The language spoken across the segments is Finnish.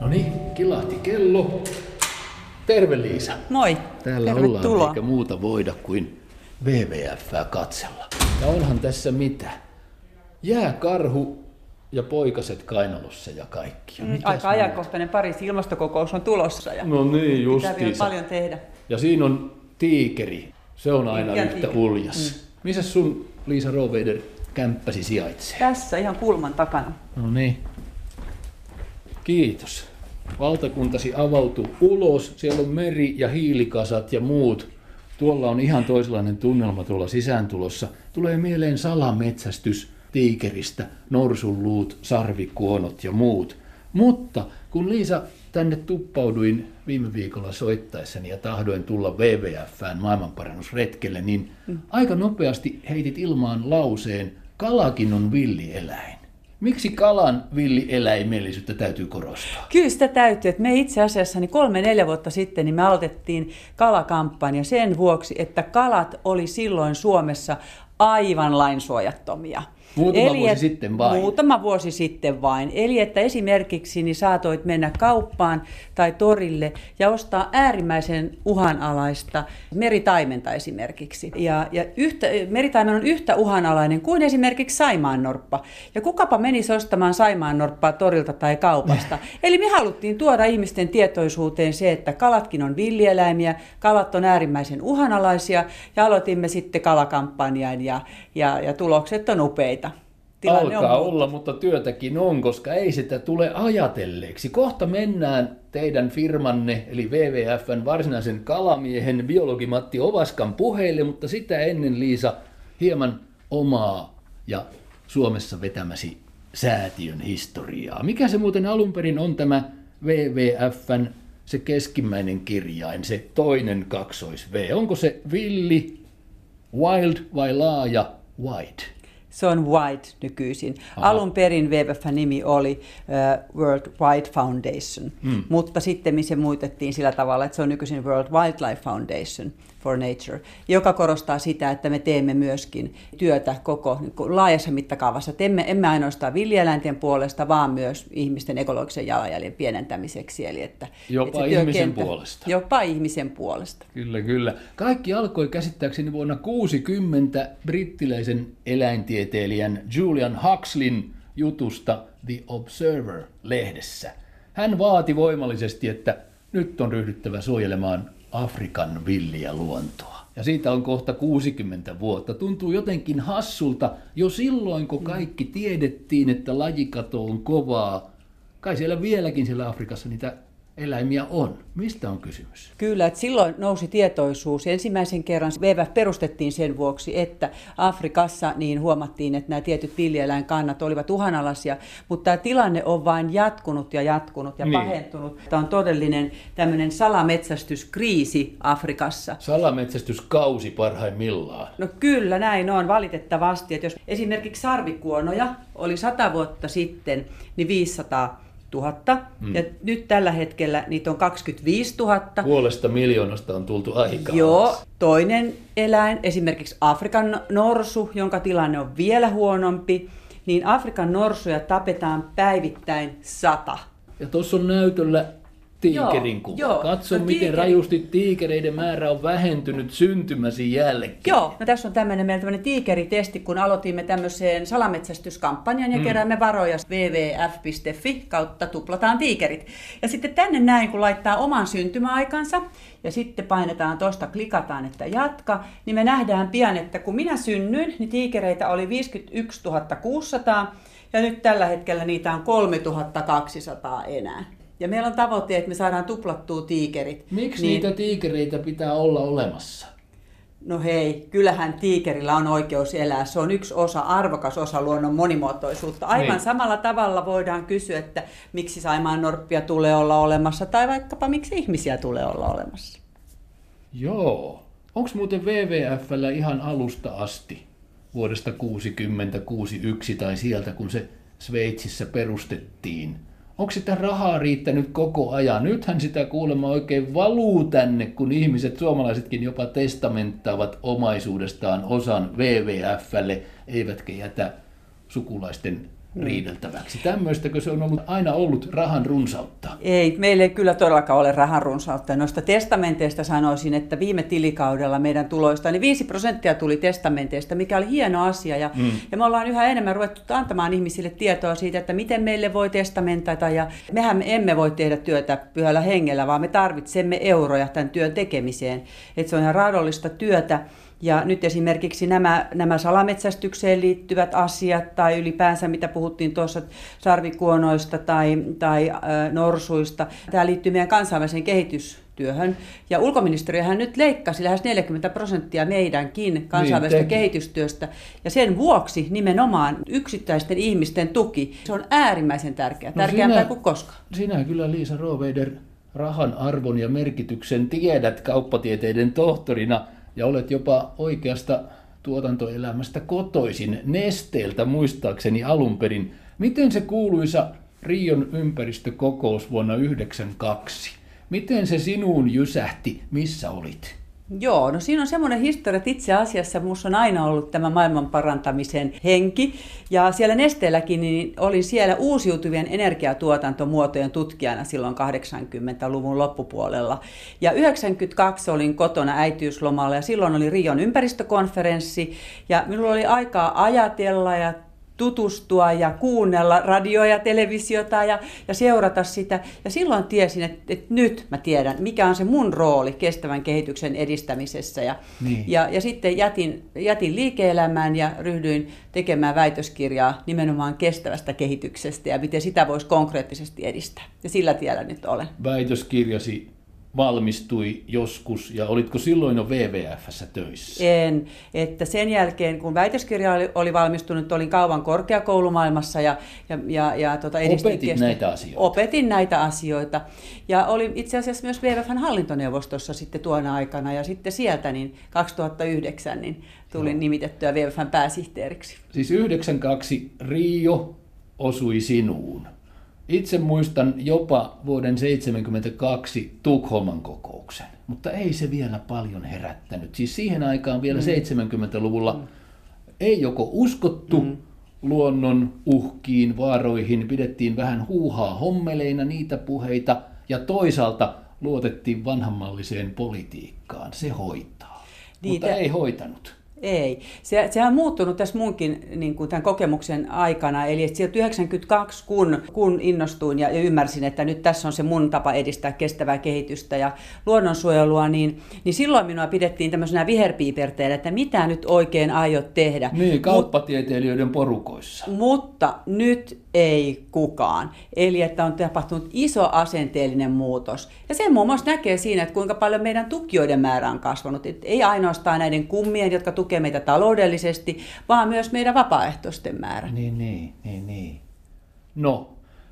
No niin, kilahti kello. Terve Liisa. Moi. Täällä Tervetuloa. ollaan eikä muuta voida kuin WWF katsella. Ja onhan tässä mitä? Jääkarhu ja poikaset kainalossa ja kaikki. Mm, Aika ajankohtainen Pariisin ilmastokokous on tulossa ja No niin, pitää vielä justiinsa. paljon tehdä. Ja siinä on tiikeri. Se on aina Mikä yhtä tiikeri? uljas. Mm. Missä sun Liisa Roveider kämppäsi sijaitsee? Tässä ihan kulman takana. No niin. Kiitos. Valtakuntasi avautuu ulos. Siellä on meri ja hiilikasat ja muut. Tuolla on ihan toisenlainen tunnelma tuolla sisääntulossa. Tulee mieleen salametsästys tiikeristä, norsunluut, sarvikuonot ja muut. Mutta kun Liisa tänne tuppauduin viime viikolla soittaessani ja tahdoin tulla WWFään maailmanparannusretkelle, niin aika nopeasti heitit ilmaan lauseen, kalakin on villieläin. Miksi kalan villieläimellisyyttä täytyy korostaa? Kyllä sitä täytyy. Että me itse asiassa niin kolme-neljä vuotta sitten niin me aloitettiin kalakampanja sen vuoksi, että kalat oli silloin Suomessa aivan lainsuojattomia. Muutama vuosi et- sitten vain. Muutama vuosi sitten vain. Eli että esimerkiksi niin saatoit mennä kauppaan tai torille ja ostaa äärimmäisen uhanalaista meritaimenta esimerkiksi. Ja, ja yhtä, meritaimen on yhtä uhanalainen kuin esimerkiksi saimaannorppa. Ja kukapa menisi ostamaan saimaannorppaa torilta tai kaupasta. Eli me haluttiin tuoda ihmisten tietoisuuteen se, että kalatkin on villieläimiä, kalat on äärimmäisen uhanalaisia ja aloitimme sitten kalakampanjan ja, ja, ja tulokset on upeita. Tilanne Alkaa on olla, mutta työtäkin on, koska ei sitä tule ajatelleeksi. Kohta mennään teidän firmanne, eli WWFn varsinaisen kalamiehen biologi Matti Ovaskan puheille, mutta sitä ennen Liisa hieman omaa ja Suomessa vetämäsi säätiön historiaa. Mikä se muuten alun perin on tämä WWFn se keskimmäinen kirjain, se toinen kaksois V? Onko se villi, wild vai laaja, wide? Se on White nykyisin. Alun perin WWF-nimi oli uh, World Wide Foundation, mm. mutta sitten se muutettiin sillä tavalla, että se on nykyisin World Wildlife Foundation for Nature, joka korostaa sitä, että me teemme myöskin työtä koko niin kuin laajassa mittakaavassa. Teemme, emme ainoastaan villieläinten puolesta, vaan myös ihmisten ekologisen jalanjäljen pienentämiseksi. Eli että, Jopa että se ihmisen puolesta. Jopa ihmisen puolesta. Kyllä, kyllä. Kaikki alkoi käsittääkseni vuonna 60 brittiläisen eläintieteilijän Julian Huxleyn jutusta The Observer-lehdessä. Hän vaati voimallisesti, että nyt on ryhdyttävä suojelemaan Afrikan villiä luontoa. Ja siitä on kohta 60 vuotta. Tuntuu jotenkin hassulta jo silloin, kun kaikki tiedettiin, että lajikato on kovaa. Kai siellä vieläkin siellä Afrikassa niitä eläimiä on. Mistä on kysymys? Kyllä, että silloin nousi tietoisuus. Ensimmäisen kerran WWF perustettiin sen vuoksi, että Afrikassa niin huomattiin, että nämä tietyt villieläinkannat olivat uhanalaisia, mutta tämä tilanne on vain jatkunut ja jatkunut ja Niin. pahentunut. Tämä on todellinen tämmöinen salametsästyskriisi Afrikassa. Salametsästyskausi parhaimmillaan. No kyllä, näin on valitettavasti. Että jos esimerkiksi sarvikuonoja oli 100 vuotta sitten, niin 500 000, mm. ja nyt tällä hetkellä niitä on 25 000. Puolesta miljoonasta on tultu aikaa. Joo, toinen eläin, esimerkiksi Afrikan norsu, jonka tilanne on vielä huonompi, niin Afrikan norsuja tapetaan päivittäin sata. Ja tuossa on näytöllä tiikerin kuva. joo. Katso, No miten tiikeri- rajusti tiikereiden määrä on vähentynyt syntymäsi jälkeen. Joo, no tässä on tämmöinen meillä tämmöinen tiikeritesti, kun aloitimme tämmöiseen salametsästyskampanjan ja keräämme varoja wwf.fi kautta tuplataan tiikerit. Ja sitten tänne näin, kun laittaa oman syntymäaikansa ja sitten painetaan tuosta, klikataan, että jatka, niin me nähdään pian, että kun minä synnyin, niin tiikereitä oli 51 600 ja nyt tällä hetkellä niitä on 3200 enää. Ja meillä on tavoite, että me saadaan tuplattua tiikerit. Miksi niin... niitä tiikereitä pitää olla olemassa? No hei, kyllähän tiikerillä on oikeus elää. Se on yksi osa, arvokas osa luonnon monimuotoisuutta. Aivan Niin. niin. samalla tavalla voidaan kysyä, että miksi Saimaan norppia tulee olla olemassa tai vaikkapa miksi ihmisiä tulee olla olemassa. Joo. Onko muuten WWFllä ihan alusta asti, vuodesta 60, 61 tai sieltä, kun se Sveitsissä perustettiin, onko sitä rahaa riittänyt koko ajan? Nythän sitä kuulemma oikein valuu tänne, kun ihmiset, suomalaisetkin jopa testamenttaavat omaisuudestaan osan WWFlle, eivätkä jätä sukulaisten riideltäväksi. Tämmöistäkö se on ollut, aina ollut rahan runsautta? runsautta. Ei, meillä ei kyllä todellakaan ole rahan runsautta. Noista testamenteista sanoisin, että viime tilikaudella meidän tuloista, niin 5 prosenttia tuli testamenteista, mikä oli hieno asia. Ja, mm. ja me ollaan yhä enemmän ruvettu antamaan ihmisille tietoa siitä, että miten meille voi testamentata. Ja mehän emme voi tehdä työtä pyhällä hengellä, vaan me tarvitsemme euroja tämän työn tekemiseen. Että se on ihan raadollista työtä. Ja nyt esimerkiksi nämä, nämä salametsästykseen liittyvät asiat tai ylipäänsä mitä puhuttiin tuossa sarvikuonoista tai, tai äh, norsuista, tämä liittyy meidän kansainväliseen kehitystyöhön. Ja ulkoministeriöhän nyt leikkasi lähes 40 prosenttia meidänkin kansainvälisestä niin, kehitystyöstä. Ja sen vuoksi nimenomaan yksittäisten ihmisten tuki, se on äärimmäisen tärkeää, no tärkeämpää sinä, kuin koskaan. Sinä kyllä Liisa Roveider rahan arvon ja merkityksen tiedät kauppatieteiden tohtorina – ja olet jopa oikeasta tuotantoelämästä kotoisin nesteeltä muistaakseni alun perin. Miten se kuuluisa Rion ympäristökokous vuonna 1992, miten se sinuun jysähti, missä olit? Joo, no siinä on semmoinen historia, että itse asiassa minussa on aina ollut tämä maailman parantamisen henki. Ja siellä Nesteelläkin niin olin siellä uusiutuvien energiatuotantomuotojen tutkijana silloin 80-luvun loppupuolella. Ja 92 olin kotona äitiyslomalla ja silloin oli Rion ympäristökonferenssi. Ja minulla oli aikaa ajatella ja tutustua ja kuunnella radioa ja televisiota ja, ja seurata sitä. Ja silloin tiesin, että, että nyt mä tiedän, mikä on se mun rooli kestävän kehityksen edistämisessä. Ja, niin. ja, ja sitten jätin, jätin liike-elämään ja ryhdyin tekemään väitöskirjaa nimenomaan kestävästä kehityksestä ja miten sitä voisi konkreettisesti edistää. Ja sillä tiellä nyt olen. Väitöskirjasi valmistui joskus ja olitko silloin jo WWFssä töissä? En, että sen jälkeen kun väitöskirja oli, oli valmistunut, olin kauan korkeakoulumaailmassa ja, ja, ja, ja tota, Opetin kestä, näitä asioita. Opetin näitä asioita ja olin itse asiassa myös WWFn hallintoneuvostossa sitten tuona aikana ja sitten sieltä niin 2009 niin tulin no. nimitettyä WWFn pääsihteeriksi. Siis 92 Rio osui sinuun. Itse muistan jopa vuoden 1972 Tukholman kokouksen, mutta ei se vielä paljon herättänyt. Siis siihen aikaan vielä mm. 70-luvulla mm. ei joko uskottu mm. luonnon uhkiin, vaaroihin, pidettiin vähän huuhaa hommeleina niitä puheita ja toisaalta luotettiin vanhanmalliseen politiikkaan. Se hoitaa, niin, mutta ei hoitanut. Ei. Se, sehän on muuttunut tässä munkin niin kuin tämän kokemuksen aikana. Eli että sieltä 92, kun, kun innostuin ja, ja ymmärsin, että nyt tässä on se mun tapa edistää kestävää kehitystä ja luonnonsuojelua, niin, niin silloin minua pidettiin tämmöisenä viherpiiperteenä, että mitä nyt oikein aiot tehdä. Niin, kauppatieteilijöiden porukoissa. Mutta nyt ei kukaan. Eli että on tapahtunut iso asenteellinen muutos. Ja sen muun muassa näkee siinä, että kuinka paljon meidän tukijoiden määrä on kasvanut. Et ei ainoastaan näiden kummien, jotka tukevat meitä taloudellisesti, vaan myös meidän vapaaehtoisten määrä. Niin, niin, niin, niin. No,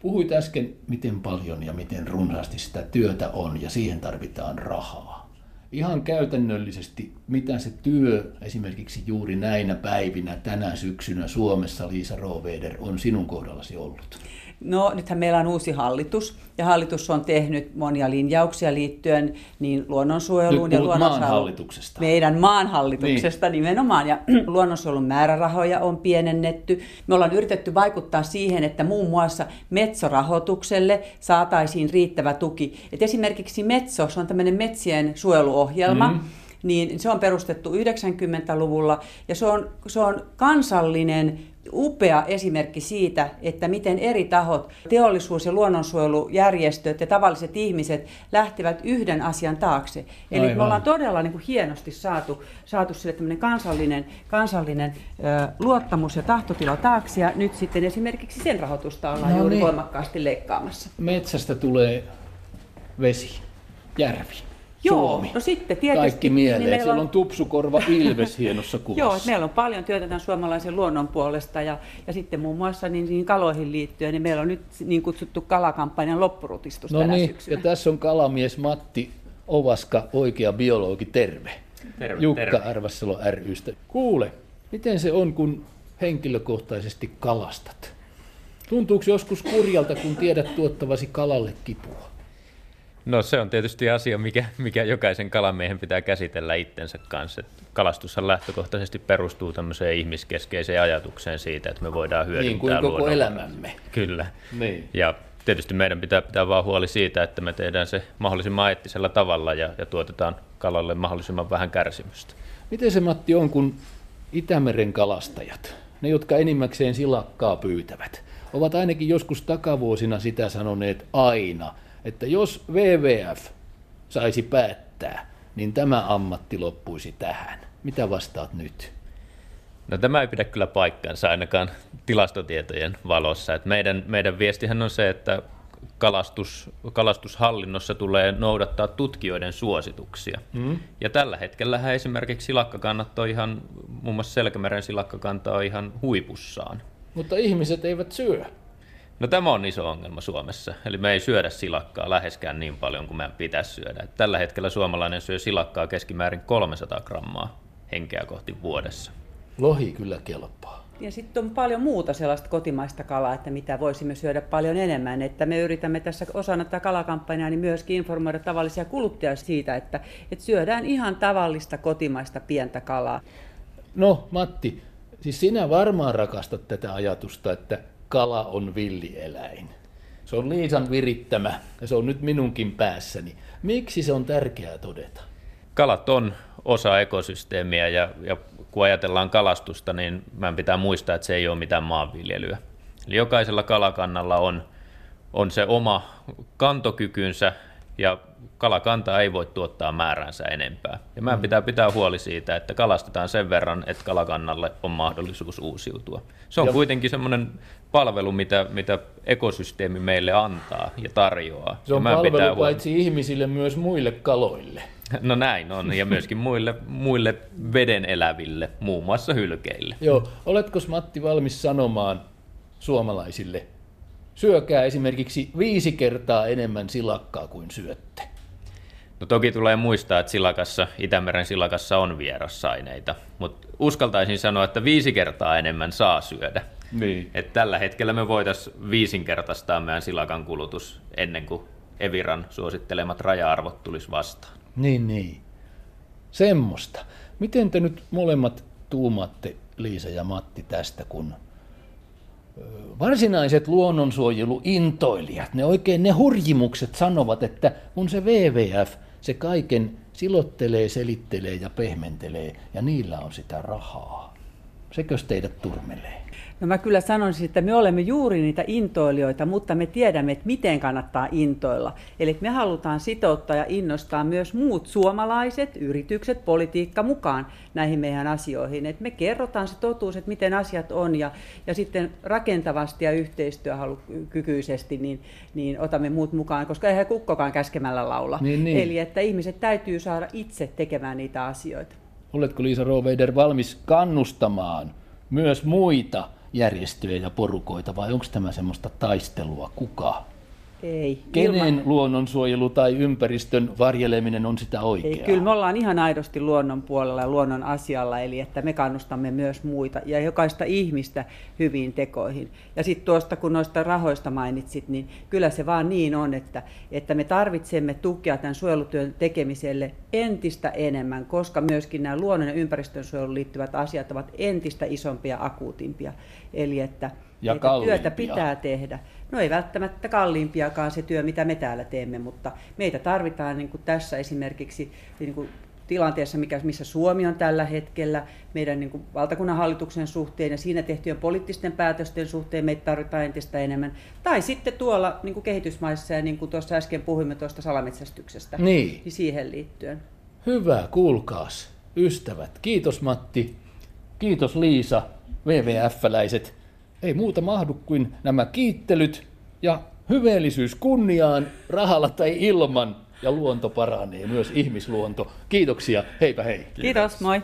puhuit äsken, miten paljon ja miten runsaasti sitä työtä on ja siihen tarvitaan rahaa. Ihan käytännöllisesti, mitä se työ esimerkiksi juuri näinä päivinä, tänä syksynä Suomessa, Liisa Roveder, on sinun kohdallasi ollut? No nythän meillä on uusi hallitus ja hallitus on tehnyt monia linjauksia liittyen niin luonnonsuojeluun Nyt ja luonnonsuojeluun. Meidän maan hallituksesta niin. nimenomaan ja luonnonsuojelun määrärahoja on pienennetty. Me ollaan yritetty vaikuttaa siihen, että muun muassa metsorahoitukselle saataisiin riittävä tuki. Et esimerkiksi Metso, se on tämmöinen metsien suojeluohjelma, mm niin se on perustettu 90-luvulla ja se on, se on kansallinen upea esimerkki siitä, että miten eri tahot, teollisuus- ja luonnonsuojelujärjestöt ja tavalliset ihmiset lähtevät yhden asian taakse. Eli Aivan. me ollaan todella niin kuin hienosti saatu, saatu sille kansallinen, kansallinen ö, luottamus ja tahtotila taakse, ja nyt sitten esimerkiksi sen rahoitusta ollaan no juuri niin. voimakkaasti leikkaamassa. Metsästä tulee vesi, järvi. Joo, Suomi. no sitten tietysti. Kaikki mieleen. Niin Siellä on... on tupsukorva Ilves hienossa kuvassa. Joo, meillä on paljon työtä tämän suomalaisen luonnon puolesta ja, ja sitten muun muassa niin, niin kaloihin liittyen, niin meillä on nyt niin kutsuttu kalakampanjan loppurutistus no tänä niin, syksynä. ja tässä on kalamies Matti Ovaska, oikea biologi, terve. Terve, Jukka terve. Arvassalo rystä. Kuule, miten se on, kun henkilökohtaisesti kalastat? Tuntuuko joskus kurjalta, kun tiedät tuottavasi kalalle kipua? No se on tietysti asia, mikä, mikä jokaisen kalamiehen pitää käsitellä itsensä kanssa. Kalastushan lähtökohtaisesti perustuu tämmöiseen ihmiskeskeiseen ajatukseen siitä, että me voidaan hyödyntää Niin kuin koko elämämme. Kyllä. Niin. Ja tietysti meidän pitää pitää vaan huoli siitä, että me tehdään se mahdollisimman eettisellä tavalla ja, ja tuotetaan kalalle mahdollisimman vähän kärsimystä. Miten se Matti on, kun Itämeren kalastajat, ne jotka enimmäkseen silakkaa pyytävät, ovat ainakin joskus takavuosina sitä sanoneet aina, että jos WWF saisi päättää, niin tämä ammatti loppuisi tähän. Mitä vastaat nyt? No tämä ei pidä kyllä paikkansa ainakaan tilastotietojen valossa. Et meidän, meidän viestihän on se, että kalastus, kalastushallinnossa tulee noudattaa tutkijoiden suosituksia. Mm. Ja tällä hetkellä esimerkiksi silakkakannat on ihan, muun muassa Selkämeren silakkakanta on ihan huipussaan. Mutta ihmiset eivät syö. No tämä on iso ongelma Suomessa. Eli me ei syödä silakkaa läheskään niin paljon kuin meidän pitäisi syödä. Et tällä hetkellä suomalainen syö silakkaa keskimäärin 300 grammaa henkeä kohti vuodessa. Lohi kyllä kelpaa. Ja sitten on paljon muuta sellaista kotimaista kalaa, että mitä voisimme syödä paljon enemmän. Että me yritämme tässä osana tätä kalakampanjaa niin myöskin informoida tavallisia kuluttajia siitä, että, että syödään ihan tavallista kotimaista pientä kalaa. No Matti, siis sinä varmaan rakastat tätä ajatusta, että kala on villieläin. Se on Liisan virittämä ja se on nyt minunkin päässäni. Miksi se on tärkeää todeta? Kalat on osa ekosysteemiä ja, ja kun ajatellaan kalastusta, niin meidän pitää muistaa, että se ei ole mitään maanviljelyä. Eli jokaisella kalakannalla on, on se oma kantokykynsä ja kalakanta ei voi tuottaa määränsä enempää. Ja meidän mm. pitää pitää huoli siitä, että kalastetaan sen verran, että kalakannalle on mahdollisuus uusiutua. Se on ja. kuitenkin semmoinen palvelu, mitä, mitä ekosysteemi meille antaa ja tarjoaa. Se on ja palvelu pitää paitsi ihmisille myös muille kaloille. No näin on, ja myöskin muille, muille veden eläville, muun muassa hylkeille. Joo, oletko Matti valmis sanomaan suomalaisille, syökää esimerkiksi viisi kertaa enemmän silakkaa kuin syötte? No toki tulee muistaa, että silakassa, Itämeren silakassa on vierasaineita, mutta uskaltaisin sanoa, että viisi kertaa enemmän saa syödä. Niin. Et tällä hetkellä me voitaisiin viisinkertaistaa meidän silakan kulutus ennen kuin Eviran suosittelemat raja-arvot tulisi vastaan. Niin, niin. Semmosta. Miten te nyt molemmat tuumatte, Liisa ja Matti, tästä, kun varsinaiset luonnonsuojeluintoilijat, ne oikein ne hurjimukset sanovat, että kun se WWF, se kaiken silottelee, selittelee ja pehmentelee, ja niillä on sitä rahaa. Sekös teidät turmelee? No mä kyllä sanoisin, että me olemme juuri niitä intoilijoita, mutta me tiedämme, että miten kannattaa intoilla. Eli me halutaan sitouttaa ja innostaa myös muut suomalaiset, yritykset, politiikka mukaan näihin meidän asioihin. Et me kerrotaan se totuus, että miten asiat on ja, ja sitten rakentavasti ja yhteistyöhalukykyisesti niin, niin otamme muut mukaan, koska eihän kukkokaan käskemällä laula. Niin, niin. Eli että ihmiset täytyy saada itse tekemään niitä asioita. Oletko Liisa Roveider valmis kannustamaan myös muita järjestöjä ja porukoita vai onko tämä semmoista taistelua? Kuka? Ei. Kenen ilman... luonnonsuojelu tai ympäristön varjeleminen on sitä oikeaa? Ei, kyllä me ollaan ihan aidosti luonnon puolella ja luonnon asialla, eli että me kannustamme myös muita ja jokaista ihmistä hyviin tekoihin. Ja sitten tuosta, kun noista rahoista mainitsit, niin kyllä se vaan niin on, että, että me tarvitsemme tukea tämän suojelutyön tekemiselle entistä enemmän, koska myöskin nämä luonnon ja ympäristön suojeluun liittyvät asiat ovat entistä isompia ja akuutimpia. Eli että, ja että työtä pitää tehdä. No ei välttämättä kalliimpiakaan se työ, mitä me täällä teemme, mutta meitä tarvitaan niin kuin tässä esimerkiksi niin kuin tilanteessa, mikä, missä Suomi on tällä hetkellä, meidän niin kuin valtakunnan hallituksen suhteen ja siinä tehtyjen poliittisten päätösten suhteen meitä tarvitaan entistä enemmän. Tai sitten tuolla niin kuin kehitysmaissa ja niin kuin tuossa äsken puhuimme tuosta salametsästyksestä, niin. niin siihen liittyen. Hyvä, kuulkaas, ystävät. Kiitos Matti, kiitos Liisa, WWF-läiset ei muuta mahdu kuin nämä kiittelyt ja hyveellisyys kunniaan rahalla tai ilman ja luonto paranee, myös ihmisluonto. Kiitoksia, heipä hei. Kiitos, moi.